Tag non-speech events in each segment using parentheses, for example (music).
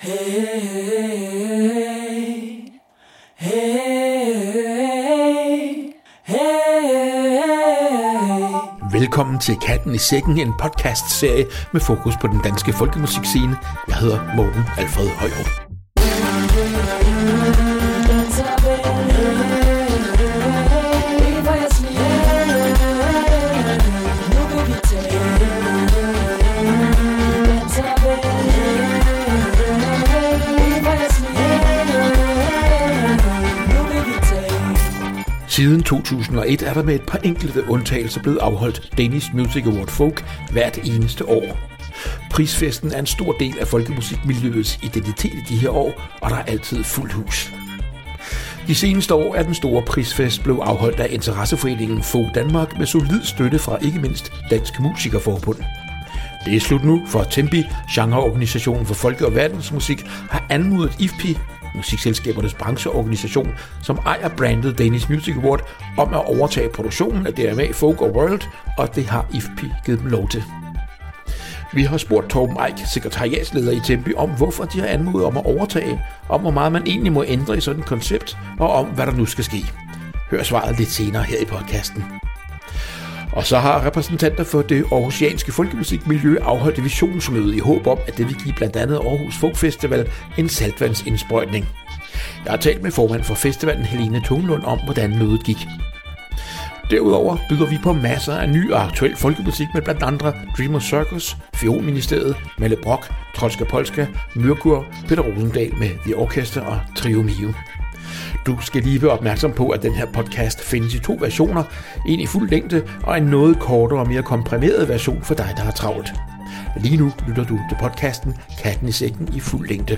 Hey, hey, hey. Velkommen til Katten i Sækken, en podcast-serie med fokus på den danske folkemusikscene. Jeg hedder Morten Alfred Højrup. Siden 2001 er der med et par enkelte undtagelser blevet afholdt Danish Music Award Folk hvert eneste år. Prisfesten er en stor del af folkemusikmiljøets identitet i de her år, og der er altid fuldt hus. De seneste år er den store prisfest blevet afholdt af Interesseforeningen Folk Danmark med solid støtte fra ikke mindst Dansk Musikerforbund. Det er slut nu, for Tempi, genreorganisationen for folke- og verdensmusik, har anmodet IFPI, musikselskabernes brancheorganisation, som ejer brandet Danish Music Award, om at overtage produktionen af DMA Folk og World, og det har IFP givet dem lov til. Vi har spurgt Torben Eik, sekretariatsleder i Tempi, om hvorfor de har anmodet om at overtage, om hvor meget man egentlig må ændre i sådan et koncept, og om hvad der nu skal ske. Hør svaret lidt senere her i podcasten. Og så har repræsentanter for det aarhusianske folkemusikmiljø afholdt visionsmøde i håb om, at det vil give blandt andet Aarhus Folk Festival en saltvandsindsprøjtning. Jeg har talt med formand for festivalen Helene Tunglund om, hvordan mødet gik. Derudover byder vi på masser af ny og aktuel folkemusik med blandt andre Dreamer Circus, Fionministeriet, Melle Brock, Trotska Polska, Myrkur, Peter Rosendal med The Orchestra og Trio Mio. Du skal lige være opmærksom på, at den her podcast findes i to versioner. En i fuld længde og en noget kortere og mere komprimeret version for dig, der har travlt. Lige nu lytter du til podcasten Katten i sækken i fuld længde.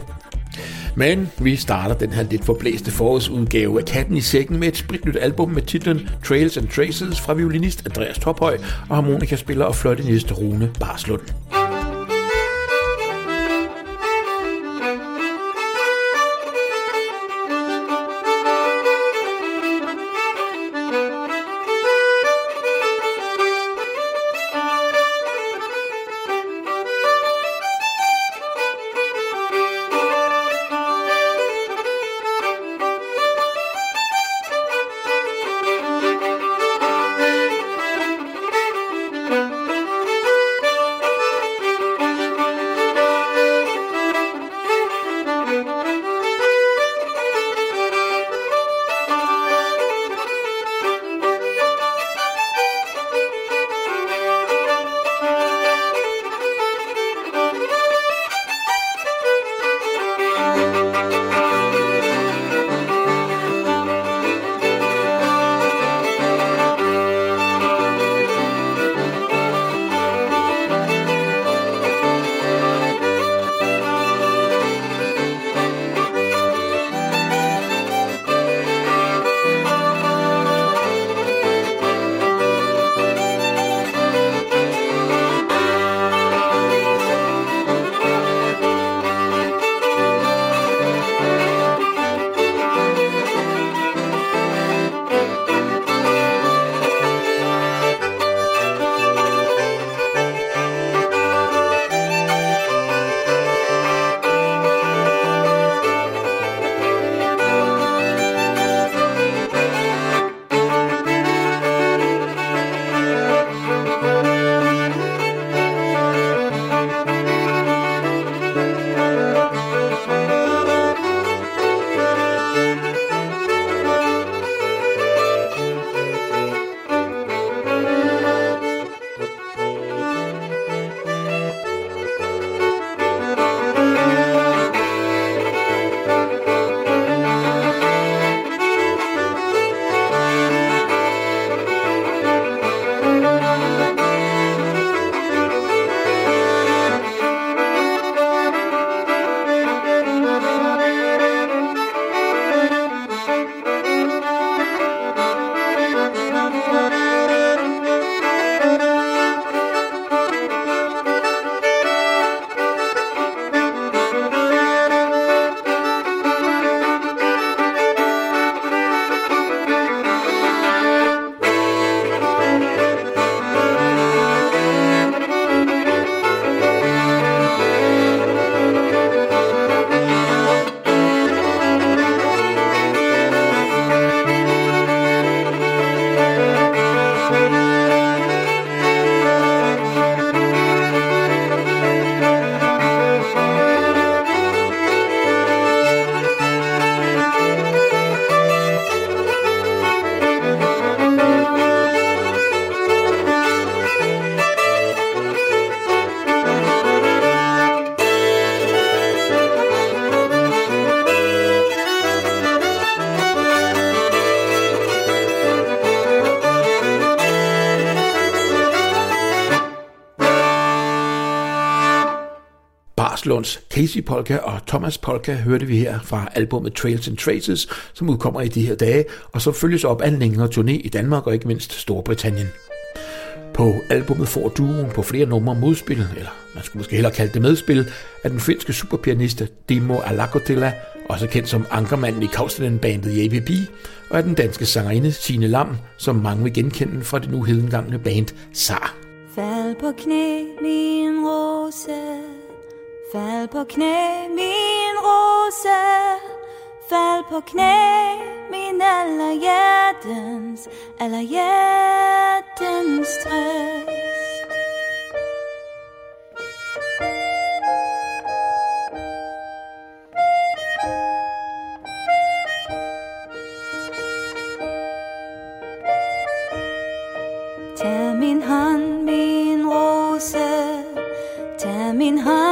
Men vi starter den her lidt forblæste forårsudgave af Katten i sækken med et spritnyt album med titlen Trails and Traces fra violinist Andreas Tophøj og harmonikaspiller og fløjtenist Rune Barslund. Marslunds Casey Polka og Thomas Polka hørte vi her fra albumet Trails and Traces, som udkommer i de her dage, og som følges op af en længere turné i Danmark og ikke mindst Storbritannien. På albummet får duoen på flere numre modspil, eller man skulle måske hellere kalde det medspil, af den finske superpianiste Dimo Alakotila, også kendt som ankermanden i Kaustinen-bandet JPP, og af den danske sangerinde Signe Lam, som mange vil genkende fra det nu hedengangne band SAR. Fald på knæ, min rose, fald på knæ, min rose, fald på knæ, min allerhjertens, allerhjertens trøst. Tag min hånd, min rose, tag min hånd,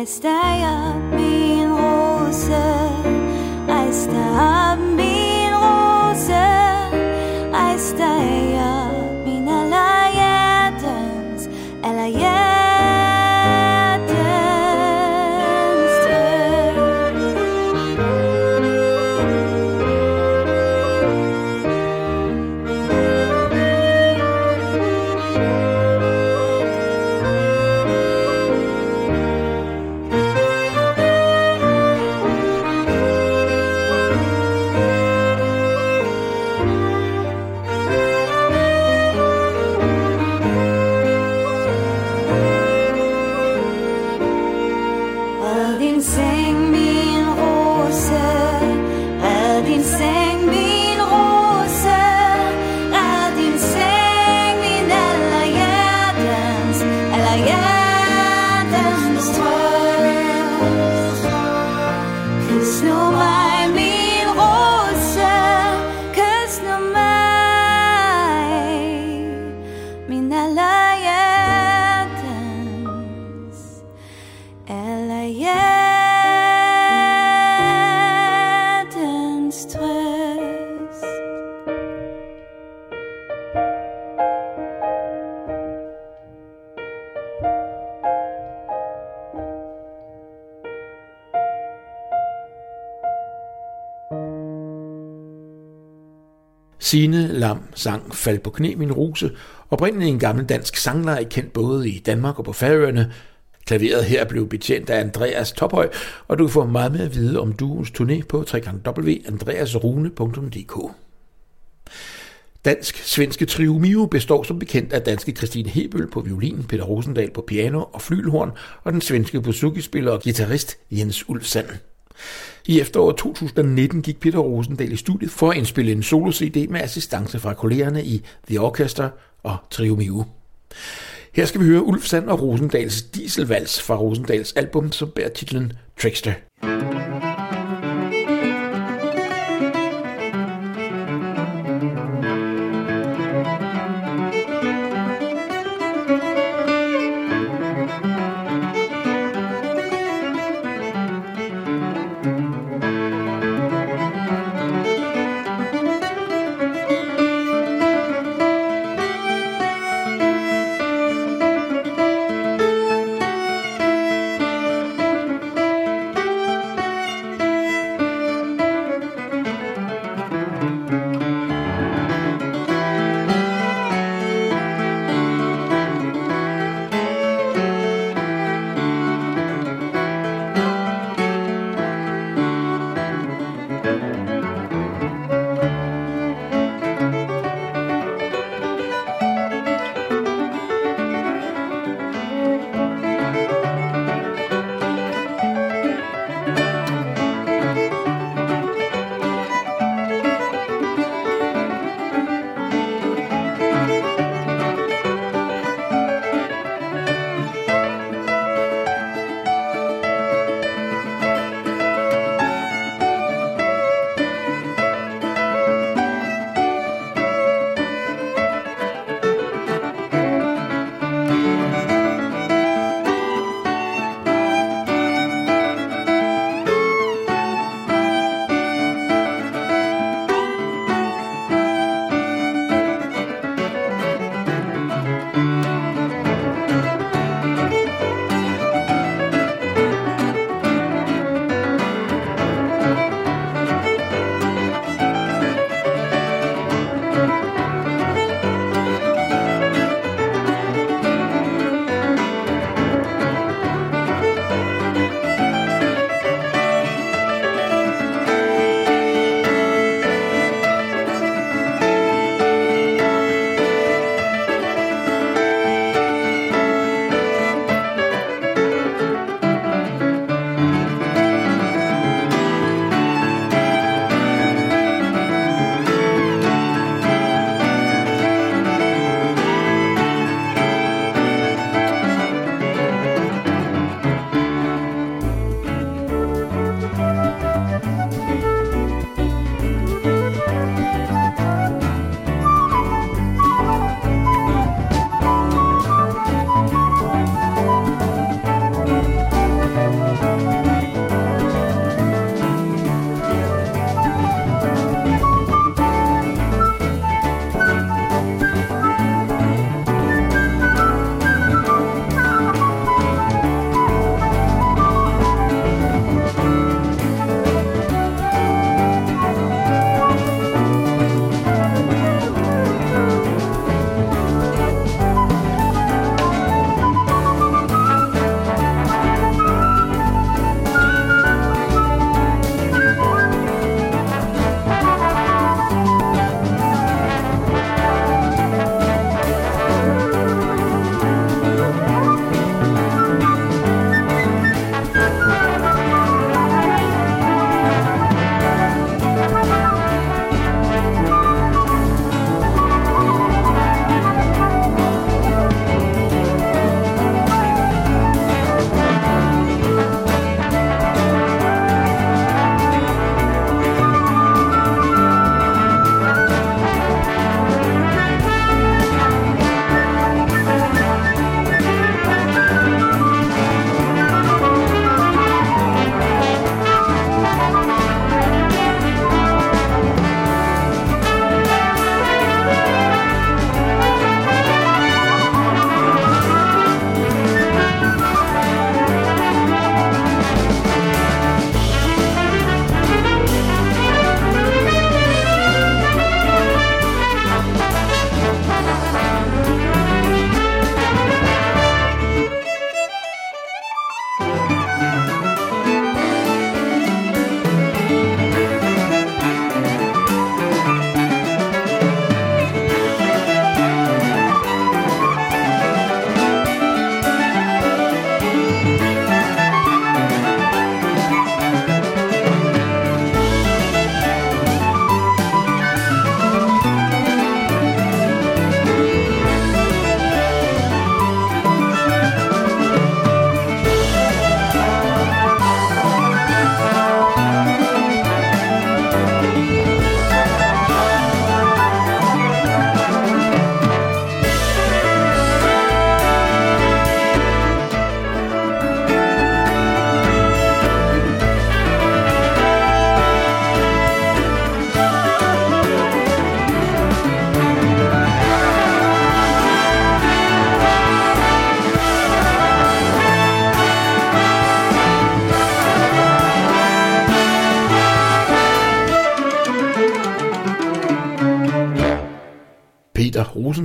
Rejs dig op, min rose, rejs dig op, Lam sang Fald på knæ min rose, oprindeligt en gammel dansk sangler kendt både i Danmark og på Færøerne. Klaveret her blev betjent af Andreas Tophøj, og du kan få meget mere at vide om duens turné på www.andreasrune.dk. Dansk-svenske trio Mio består som bekendt af danske Christine Hebøl på violin, Peter Rosendal på piano og flylhorn, og den svenske bouzouki-spiller og guitarist Jens Ulf Sand. I efteråret 2019 gik Peter Rosendal i studiet for at indspille en solo-CD med assistance fra kollegerne i The Orchestra og Trio Miu. Her skal vi høre Ulf Sand og Rosendals Dieselvals fra Rosendals album, som bærer titlen Trickster. Tag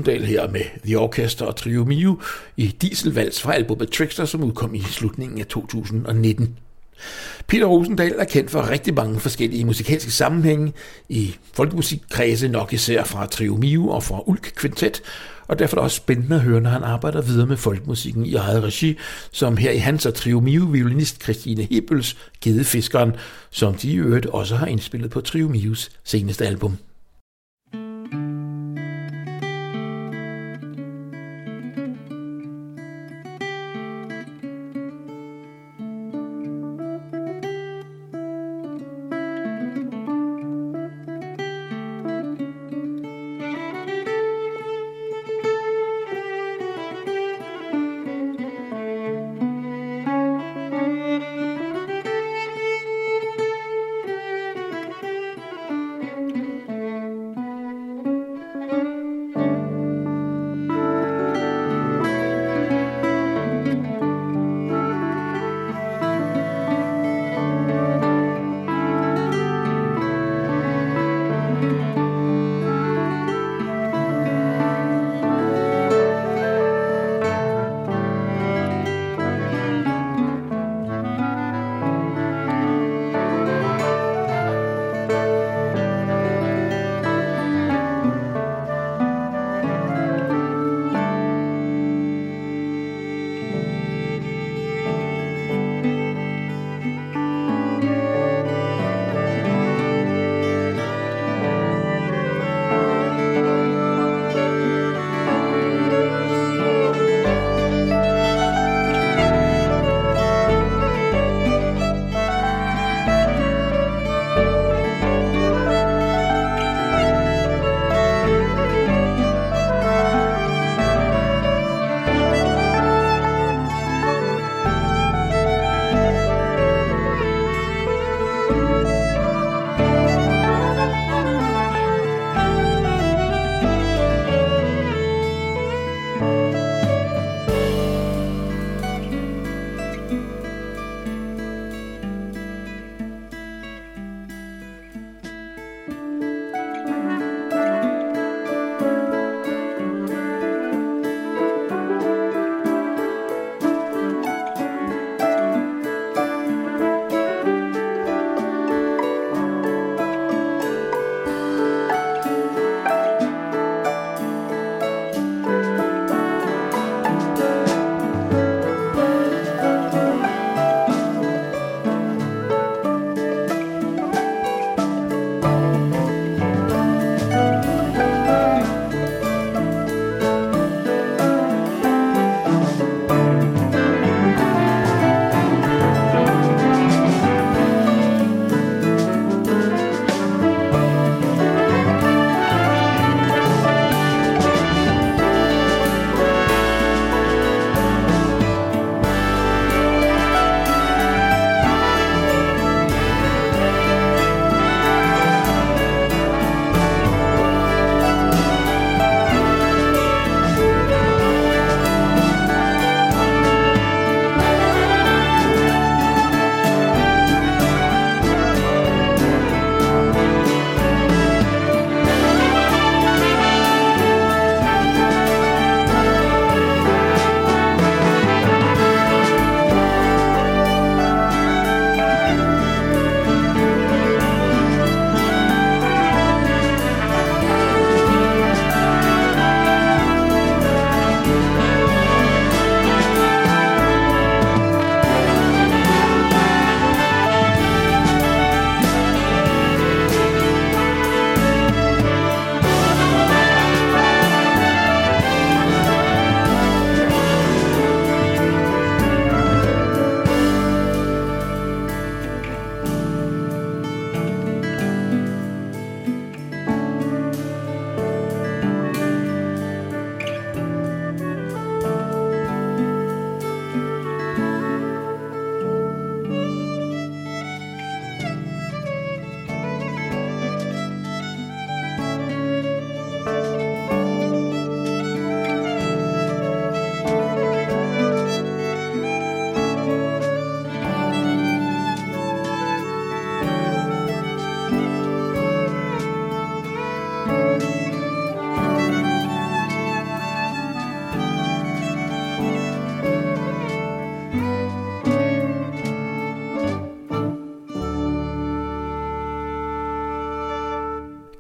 Gyldendal her med The Orchestra og Trio Mio i Dieselvals fra albumet Trickster, som udkom i slutningen af 2019. Peter Rosendal er kendt for rigtig mange forskellige musikalske sammenhænge, i folkemusikkredse nok især fra Trio Mio og fra Ulk Quintet, og derfor er det også spændende at høre, når han arbejder videre med folkemusikken i eget regi, som her i hans og Trio Mio violinist Christine Hebels Gedefiskeren, som de i øvrigt også har indspillet på Trio Mios seneste album.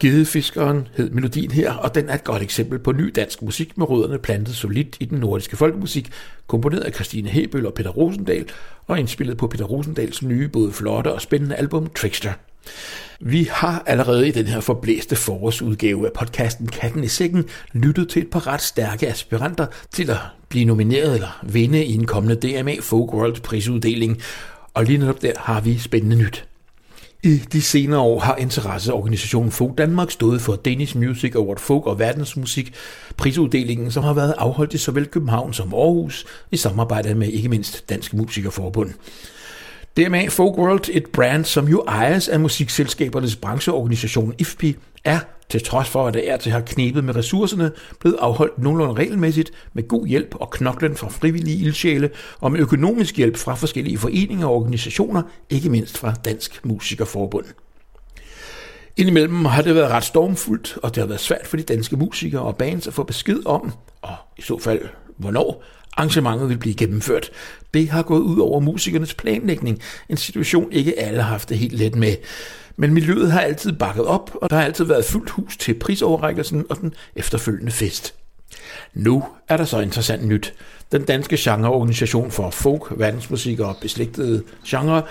Gedefiskeren hed melodien her, og den er et godt eksempel på ny dansk musik med rødderne plantet solidt i den nordiske folkemusik, komponeret af Christine Hebøl og Peter Rosendal, og indspillet på Peter Rosendals nye, både flotte og spændende album Trickster. Vi har allerede i den her forblæste forårsudgave af podcasten Katten i Sækken lyttet til et par ret stærke aspiranter til at blive nomineret eller vinde i en kommende DMA Folk World prisuddeling, og lige netop der har vi spændende nyt. I de senere år har interesseorganisationen Folk Danmark stået for Danish Music Award Folk og Verdensmusik, prisuddelingen, som har været afholdt i såvel København som Aarhus i samarbejde med ikke mindst Dansk Musikerforbund. DMA Folk World, et brand, som jo ejes af musikselskabernes brancheorganisation IFPI, er, til trods for at det er til har knebet med ressourcerne, blevet afholdt nogenlunde regelmæssigt med god hjælp og knoklen fra frivillige ildsjæle og med økonomisk hjælp fra forskellige foreninger og organisationer, ikke mindst fra Dansk Musikerforbund. Indimellem har det været ret stormfuldt, og det har været svært for de danske musikere og bands at få besked om, og i så fald hvornår, arrangementet vil blive gennemført. Det har gået ud over musikernes planlægning, en situation ikke alle har haft det helt let med. Men miljøet har altid bakket op, og der har altid været fuldt hus til prisoverrækkelsen og den efterfølgende fest. Nu er der så interessant nyt. Den danske genreorganisation for folk, verdensmusik og beslægtede genre,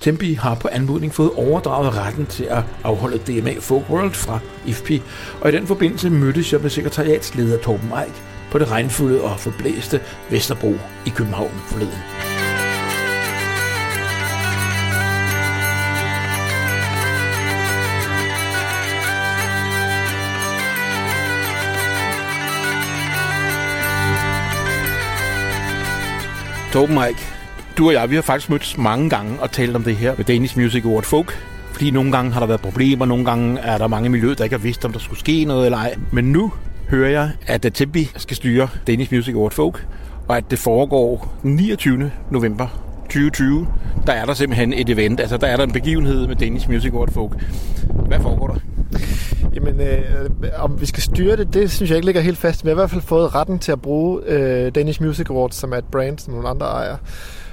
Tempi har på anmodning fået overdraget retten til at afholde DMA Folk World fra IFPI, og i den forbindelse mødtes jeg med sekretariatsleder Torben Eik på det regnfulde og forblæste Vesterbro i København forleden. Torben Mike, du og jeg, vi har faktisk mødt mange gange og talt om det her med Danish Music Award Folk. Fordi nogle gange har der været problemer, nogle gange er der mange miljøer, der ikke har vidst, om der skulle ske noget eller ej. Men nu hører jeg, at Tempi skal styre Danish Music Award Folk, og at det foregår 29. november 2020. Der er der simpelthen et event, altså der er der en begivenhed med Danish Music Award Folk. Hvad foregår der? Jamen, øh, om vi skal styre det, det synes jeg ikke ligger helt fast. Vi har i hvert fald fået retten til at bruge øh, Danish Music Awards, som er et brand, som nogle andre ejer.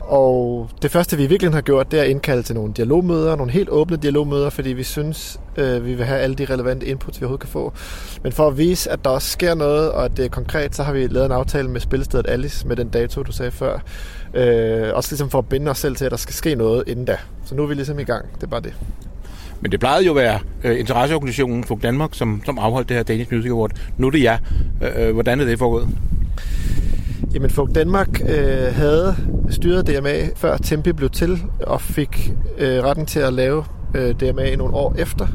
Og det første, vi virkelig har gjort, det er at indkalde til nogle dialogmøder, nogle helt åbne dialogmøder, fordi vi synes, øh, vi vil have alle de relevante inputs, vi overhovedet kan få. Men for at vise, at der også sker noget, og at det er konkret, så har vi lavet en aftale med spillestedet Alice med den dato, du sagde før. Øh, også ligesom for at binde os selv til, at der skal ske noget inden da. Så nu er vi ligesom i gang. Det er bare det. Men det plejede jo at være øh, interesseorganisationen for Danmark, som, som afholdt det her Danish Music Award. Nu er det jer. Øh, øh hvordan er det foregået? Jamen, Folk Danmark øh, havde styret DMA, før Tempi blev til, og fik øh, retten til at lave øh, DMA nogle år efter.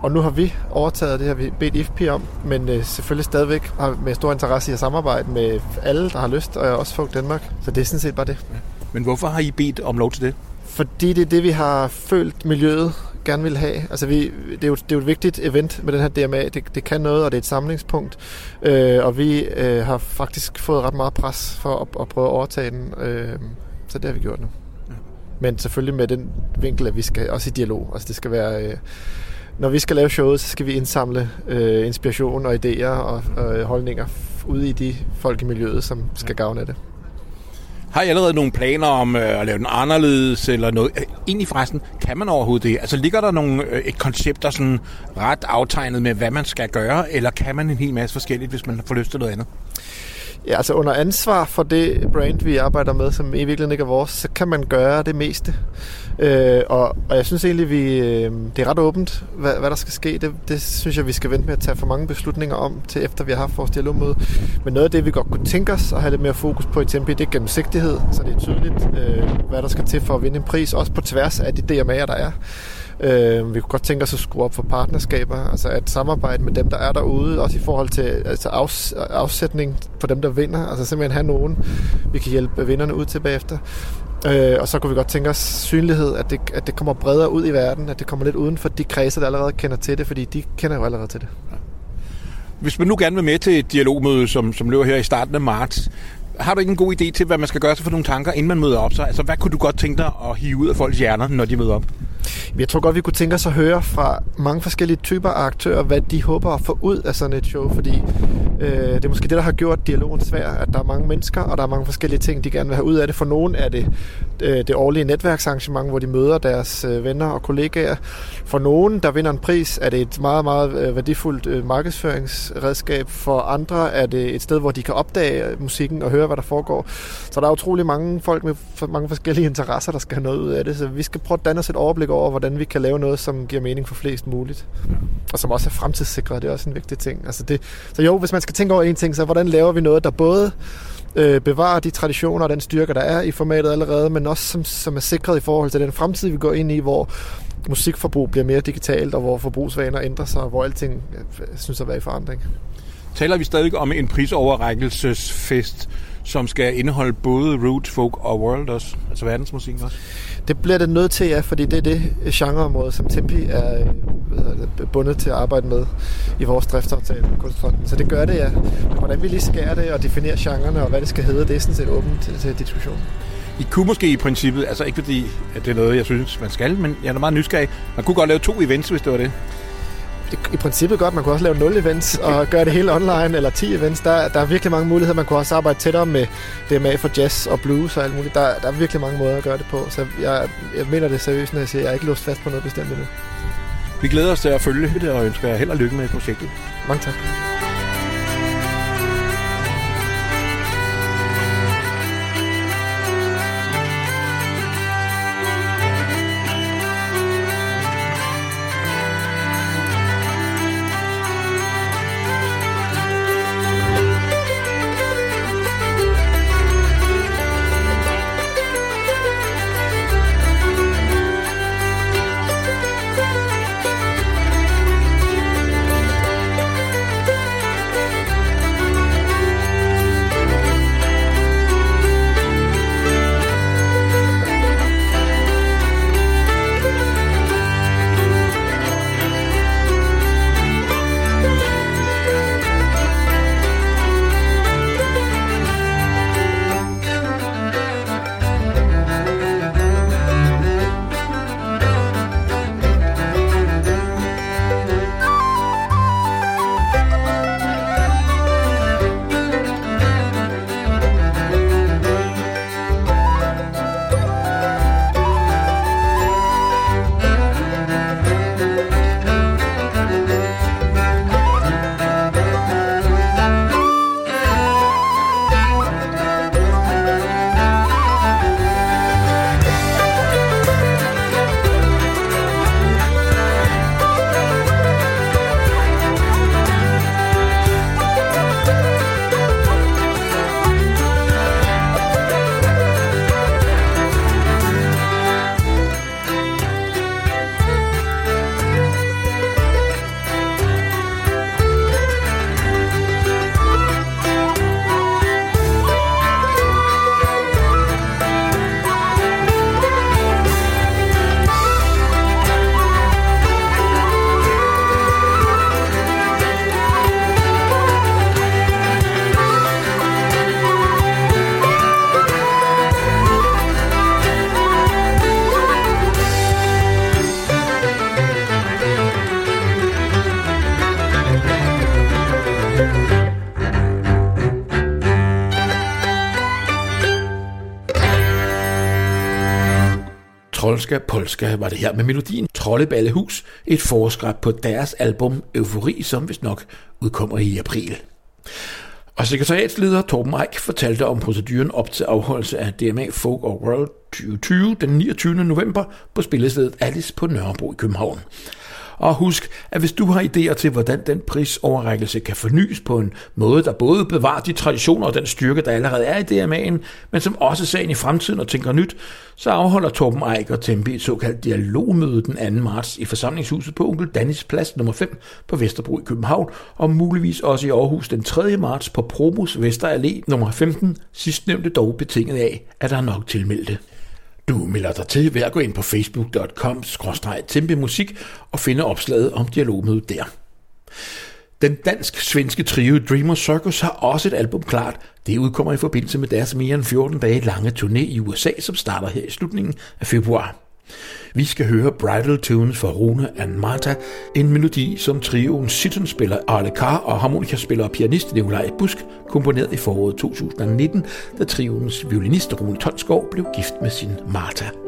Og nu har vi overtaget det, har vi bedt IFP om, men øh, selvfølgelig stadigvæk har med stor interesse i at samarbejde med alle, der har lyst, og også Folk Danmark. Så det er sådan set bare det. Men hvorfor har I bedt om lov til det? Fordi det er det, vi har følt miljøet gerne vil have. Altså vi, det, er jo, det er jo et vigtigt event med den her DMA. Det, det kan noget, og det er et samlingspunkt. Øh, og vi øh, har faktisk fået ret meget pres for at, at prøve at overtage den. Øh, så det har vi gjort nu. Ja. Men selvfølgelig med den vinkel, at vi skal også i dialog. Altså det skal være... Øh, når vi skal lave showet, så skal vi indsamle øh, inspiration og idéer og øh, holdninger ude i de folk i miljøet, som skal gavne af det. Har I allerede nogle planer om øh, at lave den anderledes eller noget? Øh, egentlig forresten, kan man overhovedet det? Altså ligger der nogle, øh, et koncept, der sådan ret aftegnet med, hvad man skal gøre, eller kan man en hel masse forskelligt, hvis man får lyst til noget andet? Ja, altså under ansvar for det brand, vi arbejder med, som i virkeligheden ikke er vores, så kan man gøre det meste. Øh, og, og jeg synes egentlig, vi, øh, det er ret åbent, hvad, hvad der skal ske. Det, det synes jeg, vi skal vente med at tage for mange beslutninger om, til efter vi har haft vores dialogmøde. Men noget af det, vi godt kunne tænke os at have lidt mere fokus på i Tempe, det er gennemsigtighed, så det er tydeligt, øh, hvad der skal til for at vinde en pris, også på tværs af de DMA'er, der er. Øh, vi kunne godt tænke os at skrue op for partnerskaber, altså at samarbejde med dem, der er derude, også i forhold til altså afs, afsætning for dem, der vinder. Altså simpelthen have nogen, vi kan hjælpe vinderne ud til bagefter. Øh, og så kunne vi godt tænke os synlighed, at det, at det kommer bredere ud i verden, at det kommer lidt uden for de kredse, der allerede kender til det, fordi de kender jo allerede til det. Hvis man nu gerne vil med til et dialogmøde, som, som løber her i starten af marts, har du ikke en god idé til, hvad man skal gøre sig for nogle tanker, inden man møder op? Så, altså, hvad kunne du godt tænke dig at hive ud af folks hjerner, når de møder op? Jeg tror godt, vi kunne tænke os at høre fra mange forskellige typer af aktører, hvad de håber at få ud af sådan et show, fordi Øh, det er måske det, der har gjort dialogen svær, at der er mange mennesker, og der er mange forskellige ting, de gerne vil have ud af det. For nogen er det øh, det årlige netværksarrangement, hvor de møder deres øh, venner og kollegaer. For nogen, der vinder en pris, er det et meget, meget øh, værdifuldt øh, markedsføringsredskab. For andre er det et sted, hvor de kan opdage øh, musikken og høre, hvad der foregår. Så der er utrolig mange folk med mange forskellige interesser, der skal have noget ud af det. Så vi skal prøve at danne os et overblik over, hvordan vi kan lave noget, som giver mening for flest muligt. Og som også er fremtidssikret, det er også en vigtig ting. Altså det, så jo, hvis man skal tænke over en ting, så hvordan laver vi noget, der både øh, bevarer de traditioner og den styrke, der er i formatet allerede, men også som, som er sikret i forhold til den fremtid, vi går ind i, hvor musikforbrug bliver mere digitalt, og hvor forbrugsvaner ændrer sig, og hvor alting jeg synes at være i forandring. Taler vi stadig om en prisoverrækkelsesfest, som skal indeholde både root, folk og world også, altså verdensmusikken også? Det bliver det nødt til, ja, fordi det er det genreområde, som Tempi er det, bundet til at arbejde med i vores driftsaftale med Kunstfonden. Så det gør det, ja. Men hvordan vi lige skærer det og definerer genrerne og hvad det skal hedde, det er sådan set åbent til, til diskussion. I kunne måske i princippet, altså ikke fordi at det er noget, jeg synes, man skal, men jeg er meget nysgerrig. Man kunne godt lave to events, hvis det var det i princippet godt. Man kunne også lave 0 events og (laughs) gøre det hele online, eller 10 events. Der, der er virkelig mange muligheder. Man kunne også arbejde tættere med DMA for jazz og blues og alt muligt. Der, der er virkelig mange måder at gøre det på. Så jeg, jeg mener det seriøst, når jeg siger, at jeg er ikke låst fast på noget bestemt endnu. Vi glæder os til at følge det og ønsker jer held og lykke med projektet. Mange tak. Polska Polska var det her med melodien Trolleballehus, et forskræb på deres album Eufori, som vist nok udkommer i april. Og sekretariatsleder Torben Eik fortalte om proceduren op til afholdelse af DMA Folk og World 2020 den 29. november på spillestedet Alice på Nørrebro i København. Og husk, at hvis du har idéer til, hvordan den prisoverrækkelse kan fornyes på en måde, der både bevarer de traditioner og den styrke, der allerede er i DMA'en, men som også sagen i fremtiden og tænker nyt, så afholder Torben Eik og Tempe et såkaldt dialogmøde den 2. marts i forsamlingshuset på Onkel Dannis Plads nummer 5 på Vesterbro i København, og muligvis også i Aarhus den 3. marts på Promos Vesterallé nummer 15, sidstnævnte dog betinget af, at der er nok tilmeldte. Du melder dig til ved at gå ind på facebook.com musik og finde opslaget om dialogmødet der. Den dansk-svenske trio Dreamer Circus har også et album klart. Det udkommer i forbindelse med deres mere end 14 dage lange turné i USA, som starter her i slutningen af februar. Vi skal høre Bridal Tunes for Rune and Martha, en melodi, som trioen Sitten-spiller Arle Carr og harmonikaspiller og pianist Nikolaj Busk komponeret i foråret 2019, da trioens violinist Rune Tonsgaard blev gift med sin Martha.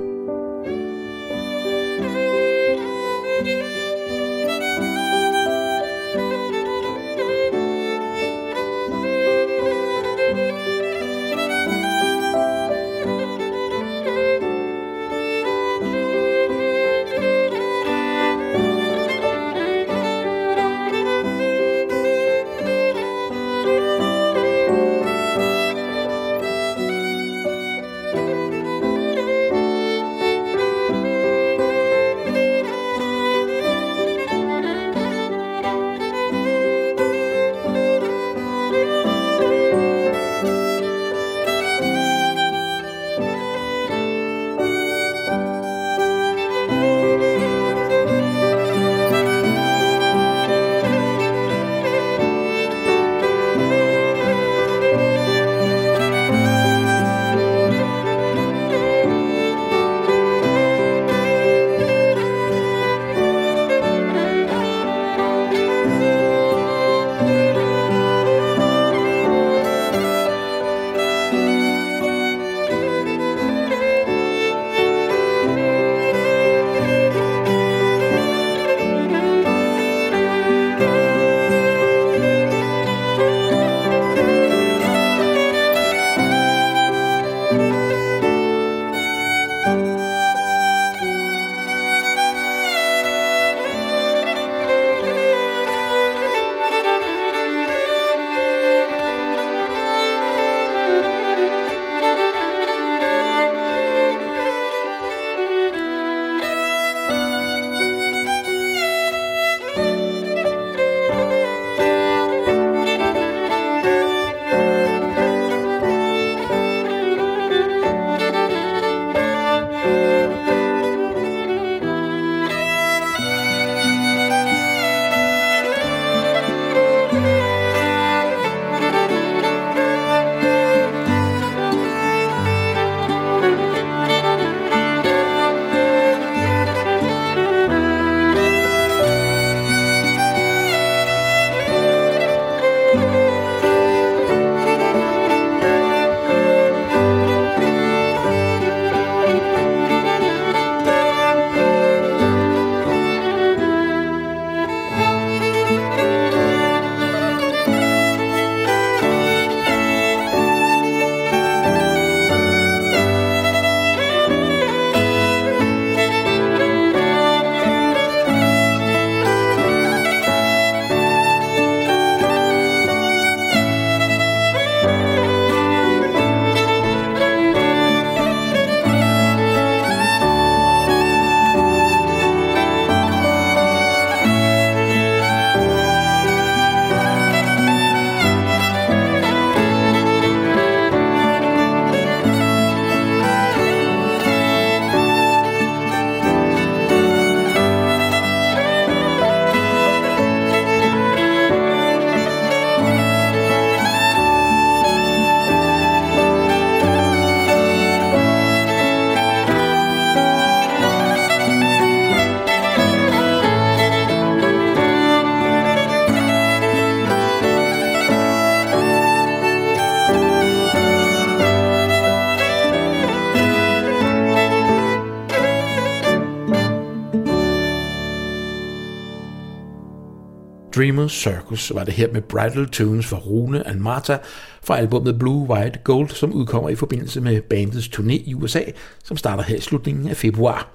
Dreamers Circus var det her med Bridal Tunes for Rune and Martha fra albumet Blue, White, Gold, som udkommer i forbindelse med bandets turné i USA, som starter her i slutningen af februar.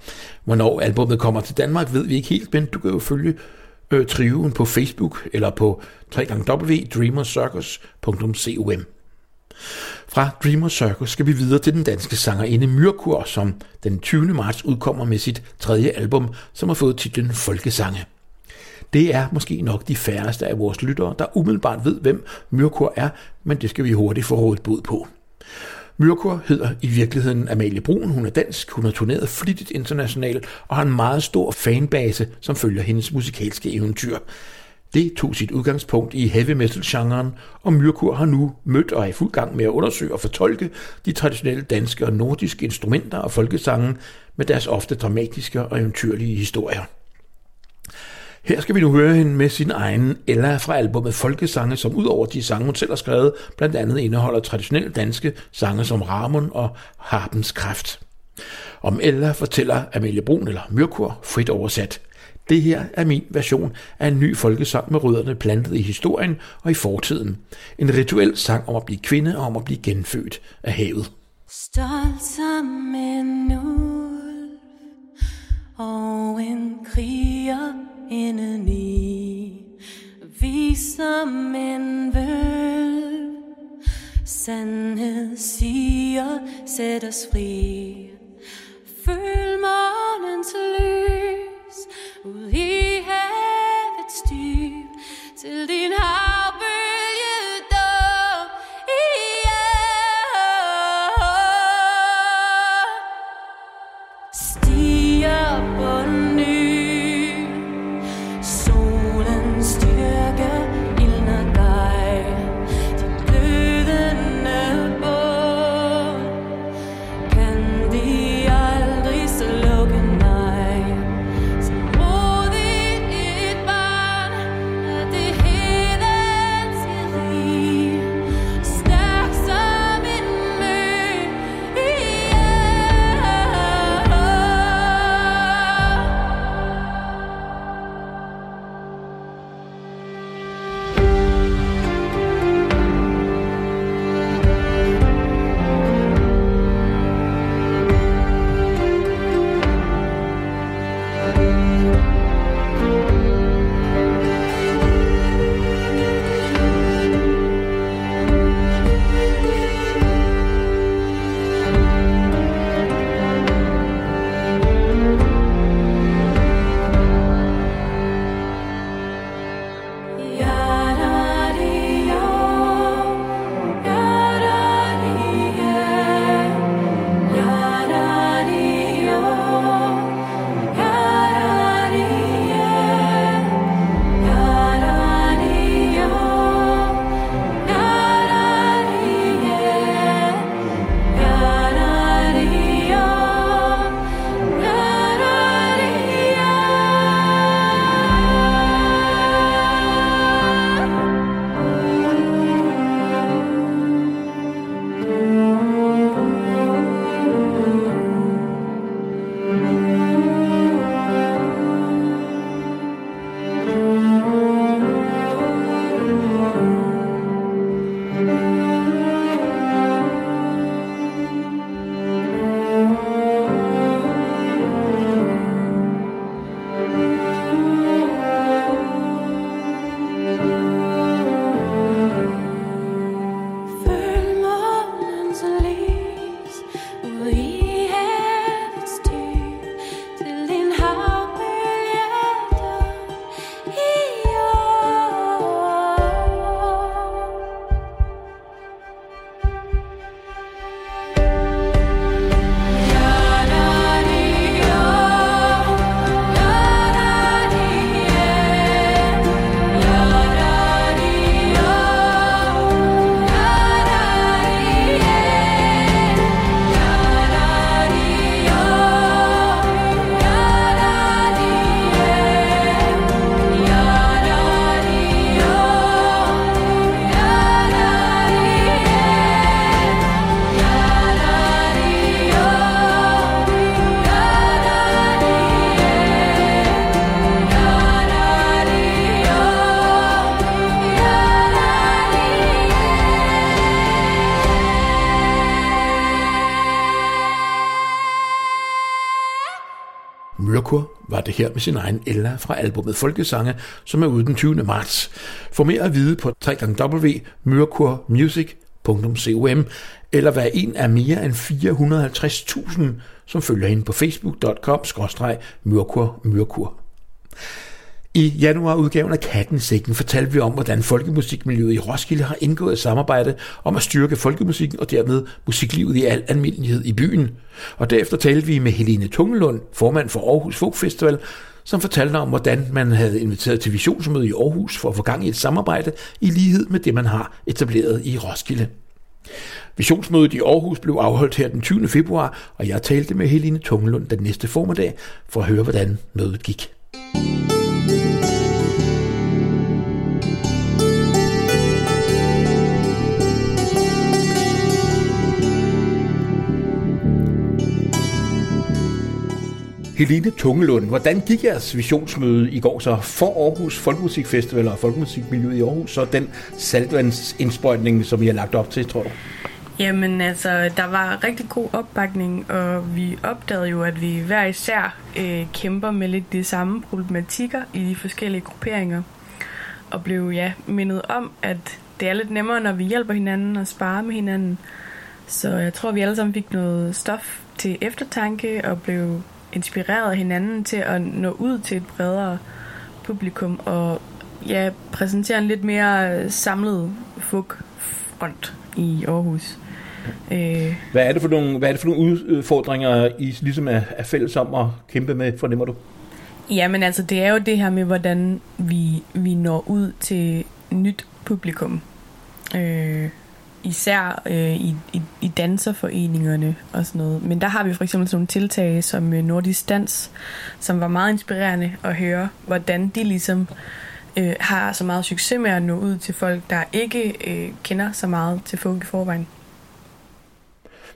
Hvornår albumet kommer til Danmark, ved vi ikke helt, men du kan jo følge øh, trioen på Facebook eller på www.dreamercircus.com. Fra Dreamer Circus skal vi videre til den danske sangerinde Myrkur, som den 20. marts udkommer med sit tredje album, som har fået titlen Folkesange. Det er måske nok de færreste af vores lyttere, der umiddelbart ved, hvem Myrkur er, men det skal vi hurtigt få rådet bud på. Myrkur hedder i virkeligheden Amalie Brun. Hun er dansk, hun har turneret flittigt internationalt og har en meget stor fanbase, som følger hendes musikalske eventyr. Det tog sit udgangspunkt i heavy metal-genren, og Myrkur har nu mødt og er i fuld gang med at undersøge og fortolke de traditionelle danske og nordiske instrumenter og folkesange med deres ofte dramatiske og eventyrlige historier. Her skal vi nu høre hende med sin egen Ella fra albumet Folkesange, som udover de sange, hun selv har skrevet, blandt andet indeholder traditionelle danske sange som Ramon og Harpens Kraft. Om Ella fortæller Amelie Brun eller Myrkur frit oversat. Det her er min version af en ny folkesang med rødderne plantet i historien og i fortiden. En rituel sang om at blive kvinde og om at blive genfødt af havet. Stolt som en nu og en kriger indeni. Vi som en vølv, sandhed siger, sæt os fri. Føl morgens lys ud i havets dyb til din hav her med sin egen Ella fra albumet Folkesange, som er ude den 20. marts. Få mere at vide på www.myrkurmusic.com eller vær en af mere end 450.000, som følger hende på facebook.com-myrkur myrkur. I januarudgaven af Katten Sækken fortalte vi om, hvordan folkemusikmiljøet i Roskilde har indgået et samarbejde om at styrke folkemusikken og dermed musiklivet i al almindelighed i byen. Og derefter talte vi med Helene Tungelund, formand for Aarhus Folk Festival, som fortalte om, hvordan man havde inviteret til visionsmøde i Aarhus for at få gang i et samarbejde i lighed med det, man har etableret i Roskilde. Visionsmødet i Aarhus blev afholdt her den 20. februar, og jeg talte med Helene Tungelund den næste formiddag for at høre, hvordan mødet gik. Helene Tungelund, hvordan gik jeres visionsmøde i går så for Aarhus Folkemusikfestival og Folkemusikmiljøet i Aarhus, så den saltvandsindsprøjtning, som I har lagt op til, tror du? Jamen altså, der var rigtig god opbakning, og vi opdagede jo, at vi hver især øh, kæmper med lidt de samme problematikker i de forskellige grupperinger. Og blev ja, mindet om, at det er lidt nemmere, når vi hjælper hinanden og sparer med hinanden. Så jeg tror, vi alle sammen fik noget stof til eftertanke og blev inspireret hinanden til at nå ud til et bredere publikum og ja, præsentere en lidt mere samlet folk i Aarhus. Øh. Hvad er det for nogle, hvad er det for nogle udfordringer, I ligesom er, er fælles om at kæmpe med, fornemmer du? Jamen altså, det er jo det her med, hvordan vi, vi når ud til nyt publikum. Øh, især øh, i, i, i danserforeningerne og sådan noget. Men der har vi for eksempel sådan nogle tiltag som øh, Nordisk Dans, som var meget inspirerende at høre, hvordan de ligesom øh, har så meget succes med at nå ud til folk, der ikke øh, kender så meget til folk i forvejen.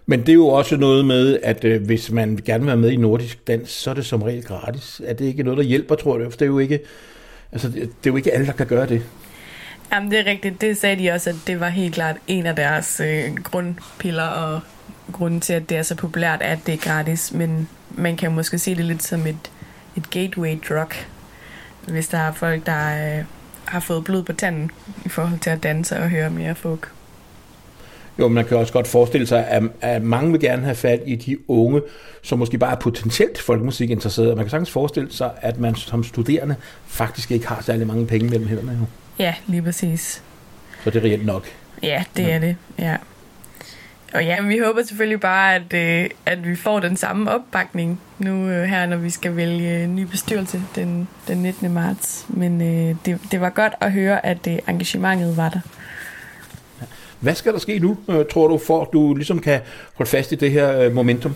Men det er jo også noget med, at øh, hvis man gerne vil være med i nordisk dans, så er det som regel gratis. Er det ikke noget, der hjælper, tror du? For det er jo ikke, altså, det, det er jo ikke alle, der kan gøre det. Jamen, det er rigtigt. Det sagde de også, at det var helt klart en af deres øh, grundpiller og grunden til, at det er så populært, at det er gratis. Men man kan måske se det lidt som et, et gateway drug, hvis der er folk, der øh, har fået blod på tanden i forhold til at danse og høre mere folk. Jo, man kan også godt forestille sig, at, at mange vil gerne have fat i de unge, som måske bare er potentielt folkemusikinteresserede. Man kan sagtens forestille sig, at man som studerende faktisk ikke har særlig mange penge mellem hænderne. Jo. Ja, lige præcis. Så det er reelt nok. Ja, det ja. er det, ja. Og ja, vi håber selvfølgelig bare, at, øh, at vi får den samme opbakning nu øh, her, når vi skal vælge ny bestyrelse den, den 19. marts. Men øh, det, det var godt at høre, at øh, engagementet var der. Hvad skal der ske nu, øh, tror du, for at du ligesom kan holde fast i det her øh, momentum?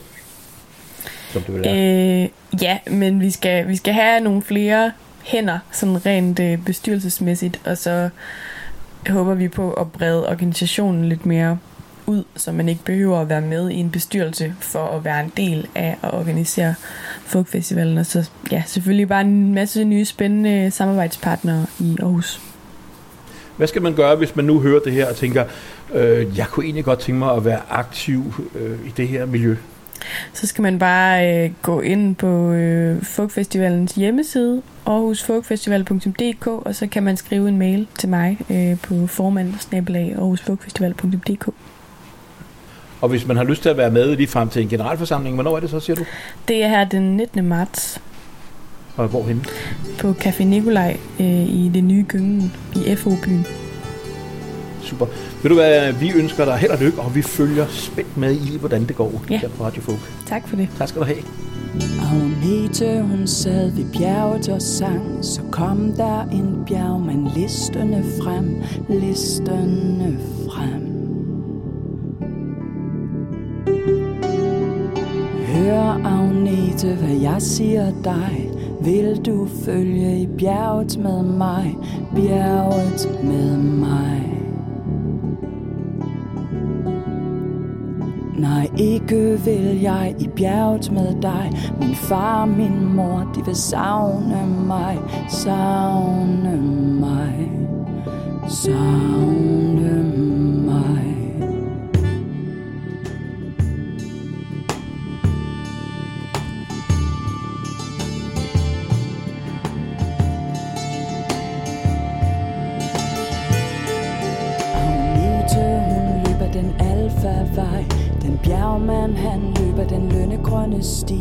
Som du vil øh, ja, men vi skal, vi skal have nogle flere hænder, sådan rent øh, bestyrelsesmæssigt, og så håber vi på at brede organisationen lidt mere ud, så man ikke behøver at være med i en bestyrelse for at være en del af at organisere folkfestivalen. Og så ja, selvfølgelig bare en masse nye spændende samarbejdspartnere i Aarhus. Hvad skal man gøre, hvis man nu hører det her og tænker, øh, jeg kunne egentlig godt tænke mig at være aktiv øh, i det her miljø? Så skal man bare øh, gå ind på øh, Folkfestivalens hjemmeside, aarhusfolkfestival.dk, og så kan man skrive en mail til mig øh, på formand aarhusfolkfestival.dk. Og hvis man har lyst til at være med lige frem til en generalforsamling, hvornår er det så, siger du? Det er her den 19. marts. Og hvorhen? På Café Nikolaj øh, i det nye Gyngen i FO-byen. Super. Ved du hvad, vi ønsker dig held og lykke, og vi følger spændt med i, hvordan det går ja. her på Radio Folk. Tak for det. Tak skal du have. Agnete, hun sad ved bjerget og sang Så kom der en bjergmand listerne frem Listerne frem Hør Agnete, hvad jeg siger dig Vil du følge i bjerget med mig Bjerget med mig ikke vil jeg i bjerget med dig. Min far, og min mor, de vil savne mig. Savne mig. Savne mig. Agnete, hun løber den alfa-vej den bjergmand, han løber den lønnegrønne sti,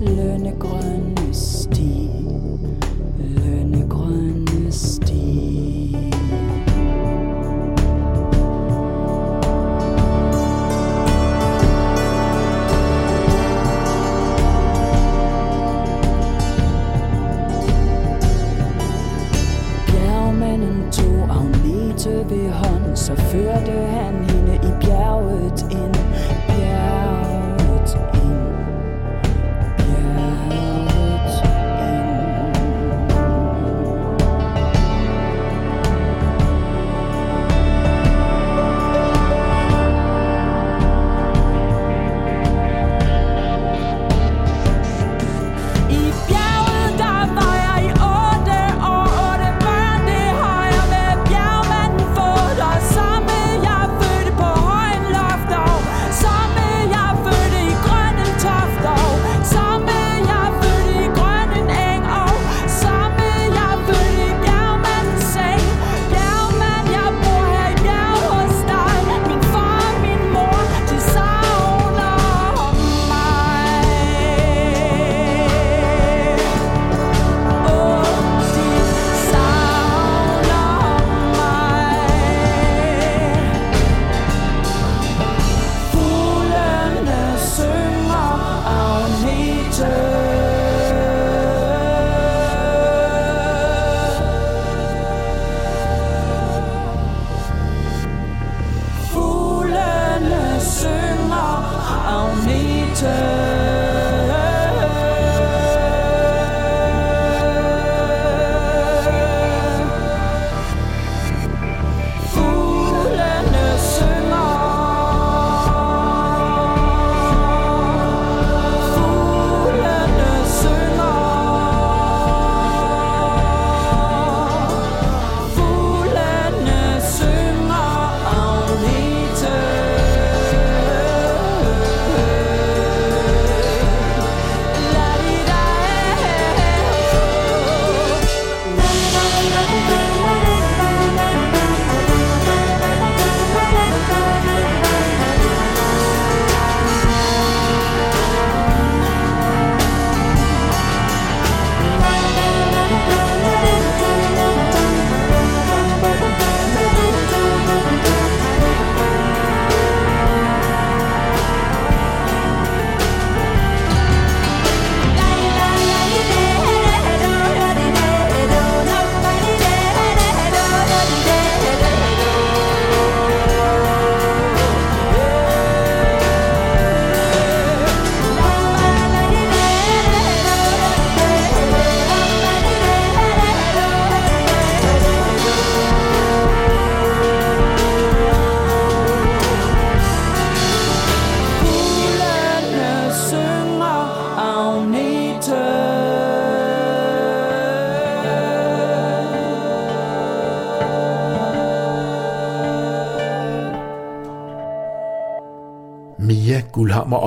lønnegrønne sti,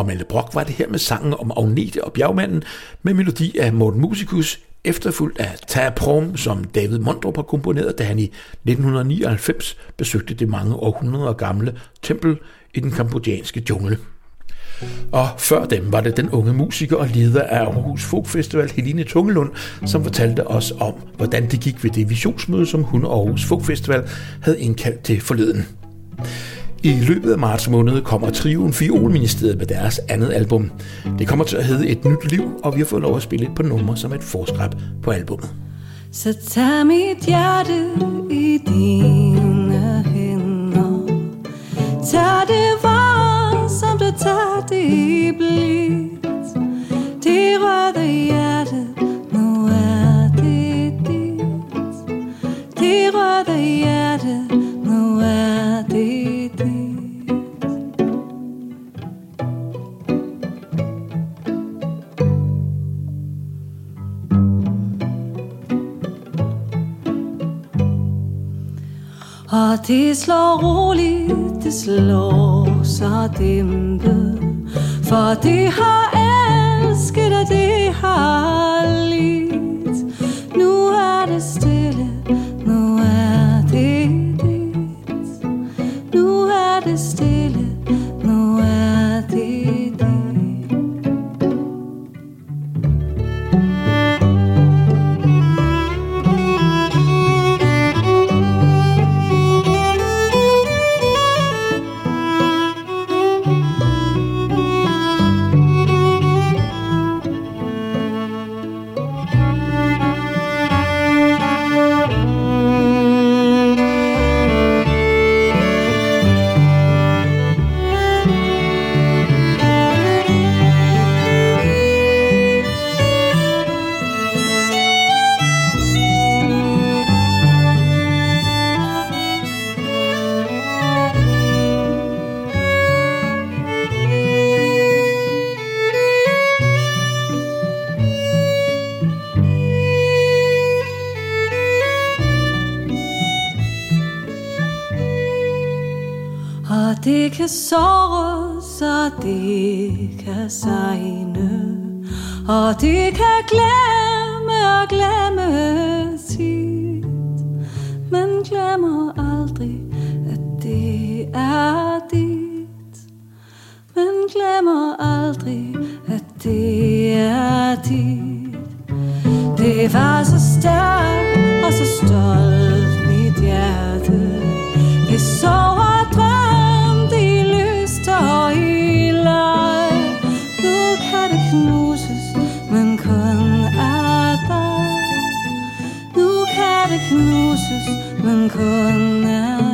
Guldhammer Brock var det her med sangen om Agnete og Bjergmanden med melodi af Morten Musicus, efterfulgt af Ta Prom, som David Mondrup har komponeret, da han i 1999 besøgte det mange århundreder gamle tempel i den kambodjanske jungle. Og før dem var det den unge musiker og leder af Aarhus Folk Festival, Helene Tungelund, som fortalte os om, hvordan det gik ved det visionsmøde, som hun og Aarhus Folk Festival havde indkaldt til forleden. I løbet af marts måned kommer trioen Fiolministeriet med deres andet album. Det kommer til at hedde Et Nyt Liv, og vi har fået lov at spille et par numre som et forskrab på albummet. Så tag mit hjerte i dine hænder Tag det varmt, som du tager det blidt Det røde hjerte, nu er det dit Det røde hjerte, Og det slår roligt, det slår så dæmpet. For det har elsket, og det har lidt. Nu er det stille, knuses, men kun af dig. Nu kan det knuses, men kun af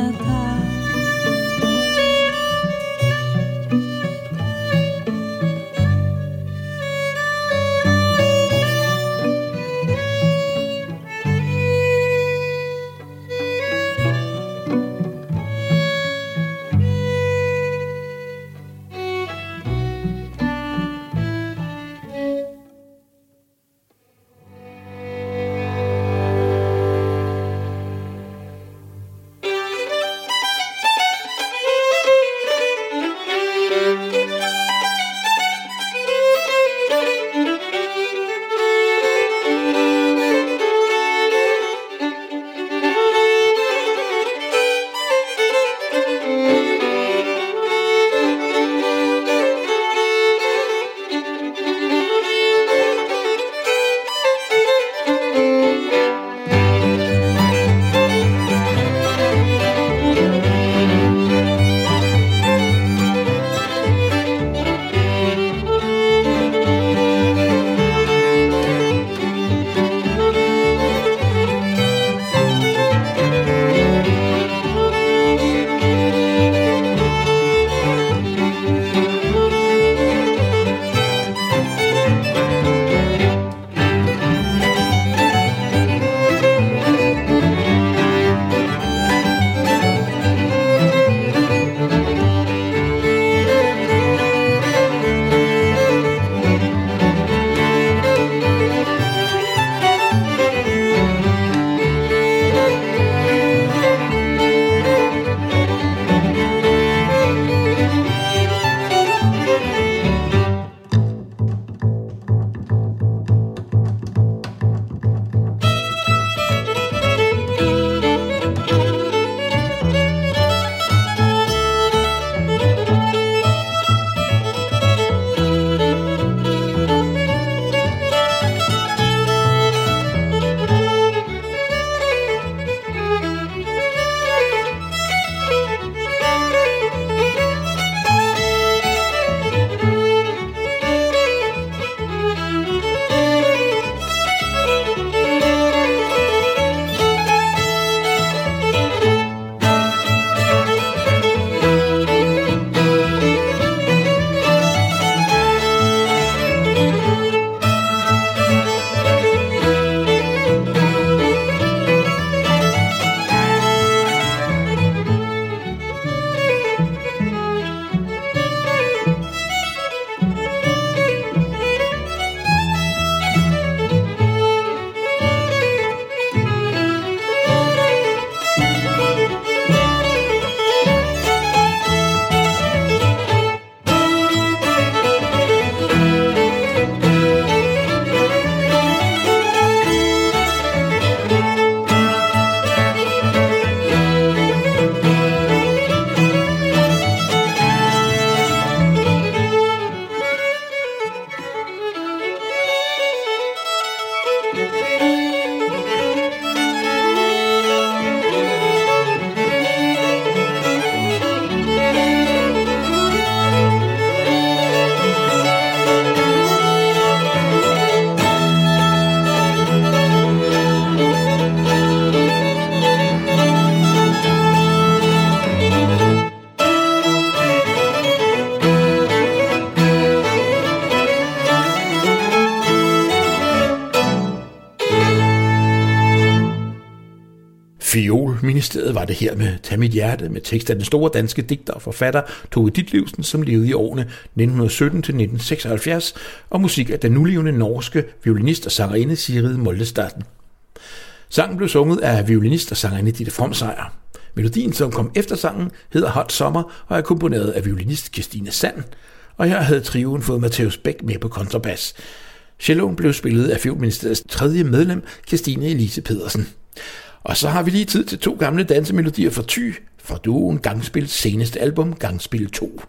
ministeriet var det her med Tag mit hjerte med tekst af den store danske digter og forfatter Tove Ditlevsen, som levede i årene 1917 til 1976, og musik af den nulevende norske violinist og sangerinde Sigrid Moldestaden. Sangen blev sunget af violinist og sangerinde Ditte Fromsejr. Melodien, som kom efter sangen, hedder Hot Sommer og er komponeret af violinist Christine Sand, og her havde trioen fået Matheus Bæk med på kontrabas. Celloen blev spillet af Fjordministeriets tredje medlem, Christine Elise Pedersen. Og så har vi lige tid til to gamle dansemelodier fra Ty, fra duoen Gangspil seneste album, Gangspil 2.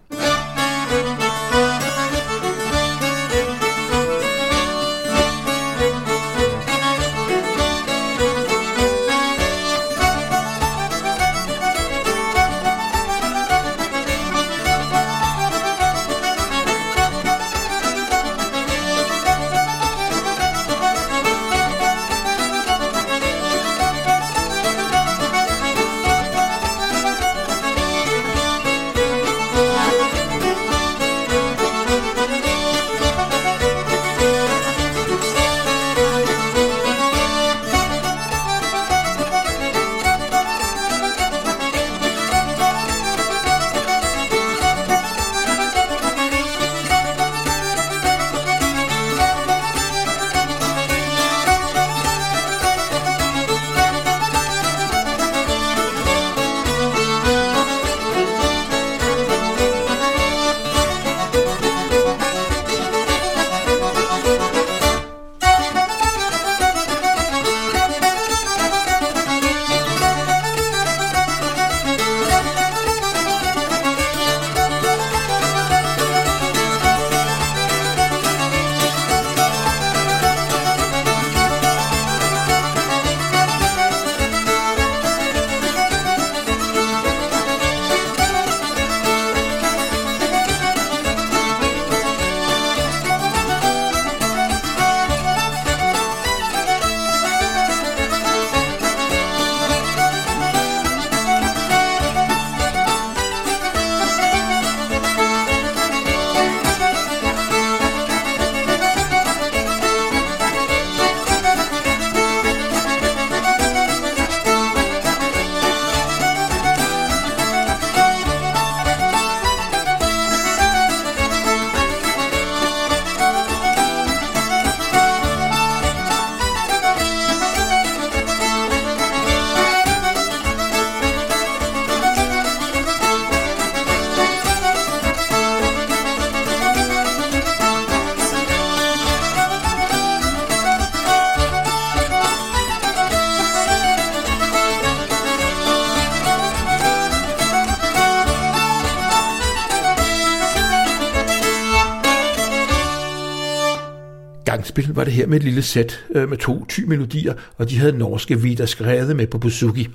spil var det her med et lille sæt øh, med to ty melodier, og de havde norske Vida Skrede med på Buzuki.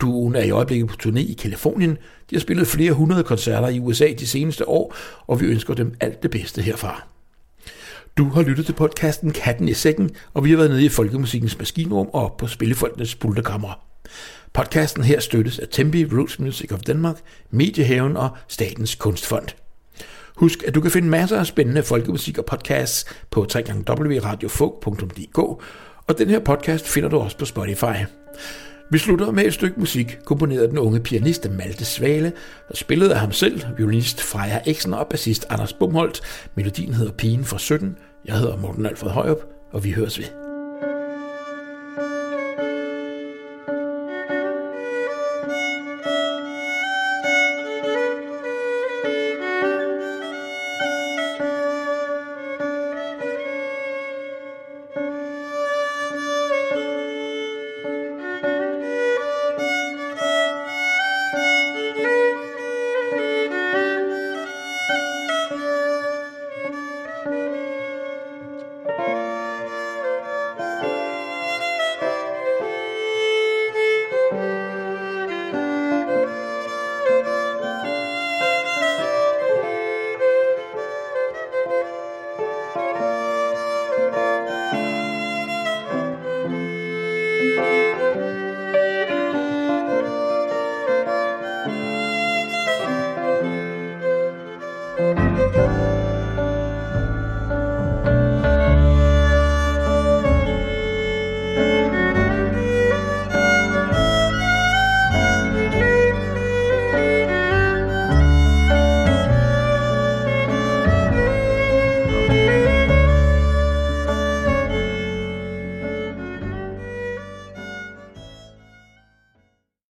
Duoen er i øjeblikket på turné i Kalifornien. De har spillet flere hundrede koncerter i USA de seneste år, og vi ønsker dem alt det bedste herfra. Du har lyttet til podcasten Katten i sækken, og vi har været nede i Folkemusikkens maskinrum og op på Spillefolkenes pultekammer. Podcasten her støttes af Tempi Roots Music of Denmark, Mediehaven og Statens Kunstfond. Husk, at du kan finde masser af spændende folkemusik og podcasts på www.radiofog.dk, og den her podcast finder du også på Spotify. Vi slutter med et stykke musik, komponeret af den unge pianist Malte Svale, og spillet af ham selv, violinist Freja Eksen og bassist Anders Bumholdt. Melodien hedder Pigen fra 17. Jeg hedder Morten Alfred Højrup, og vi høres ved.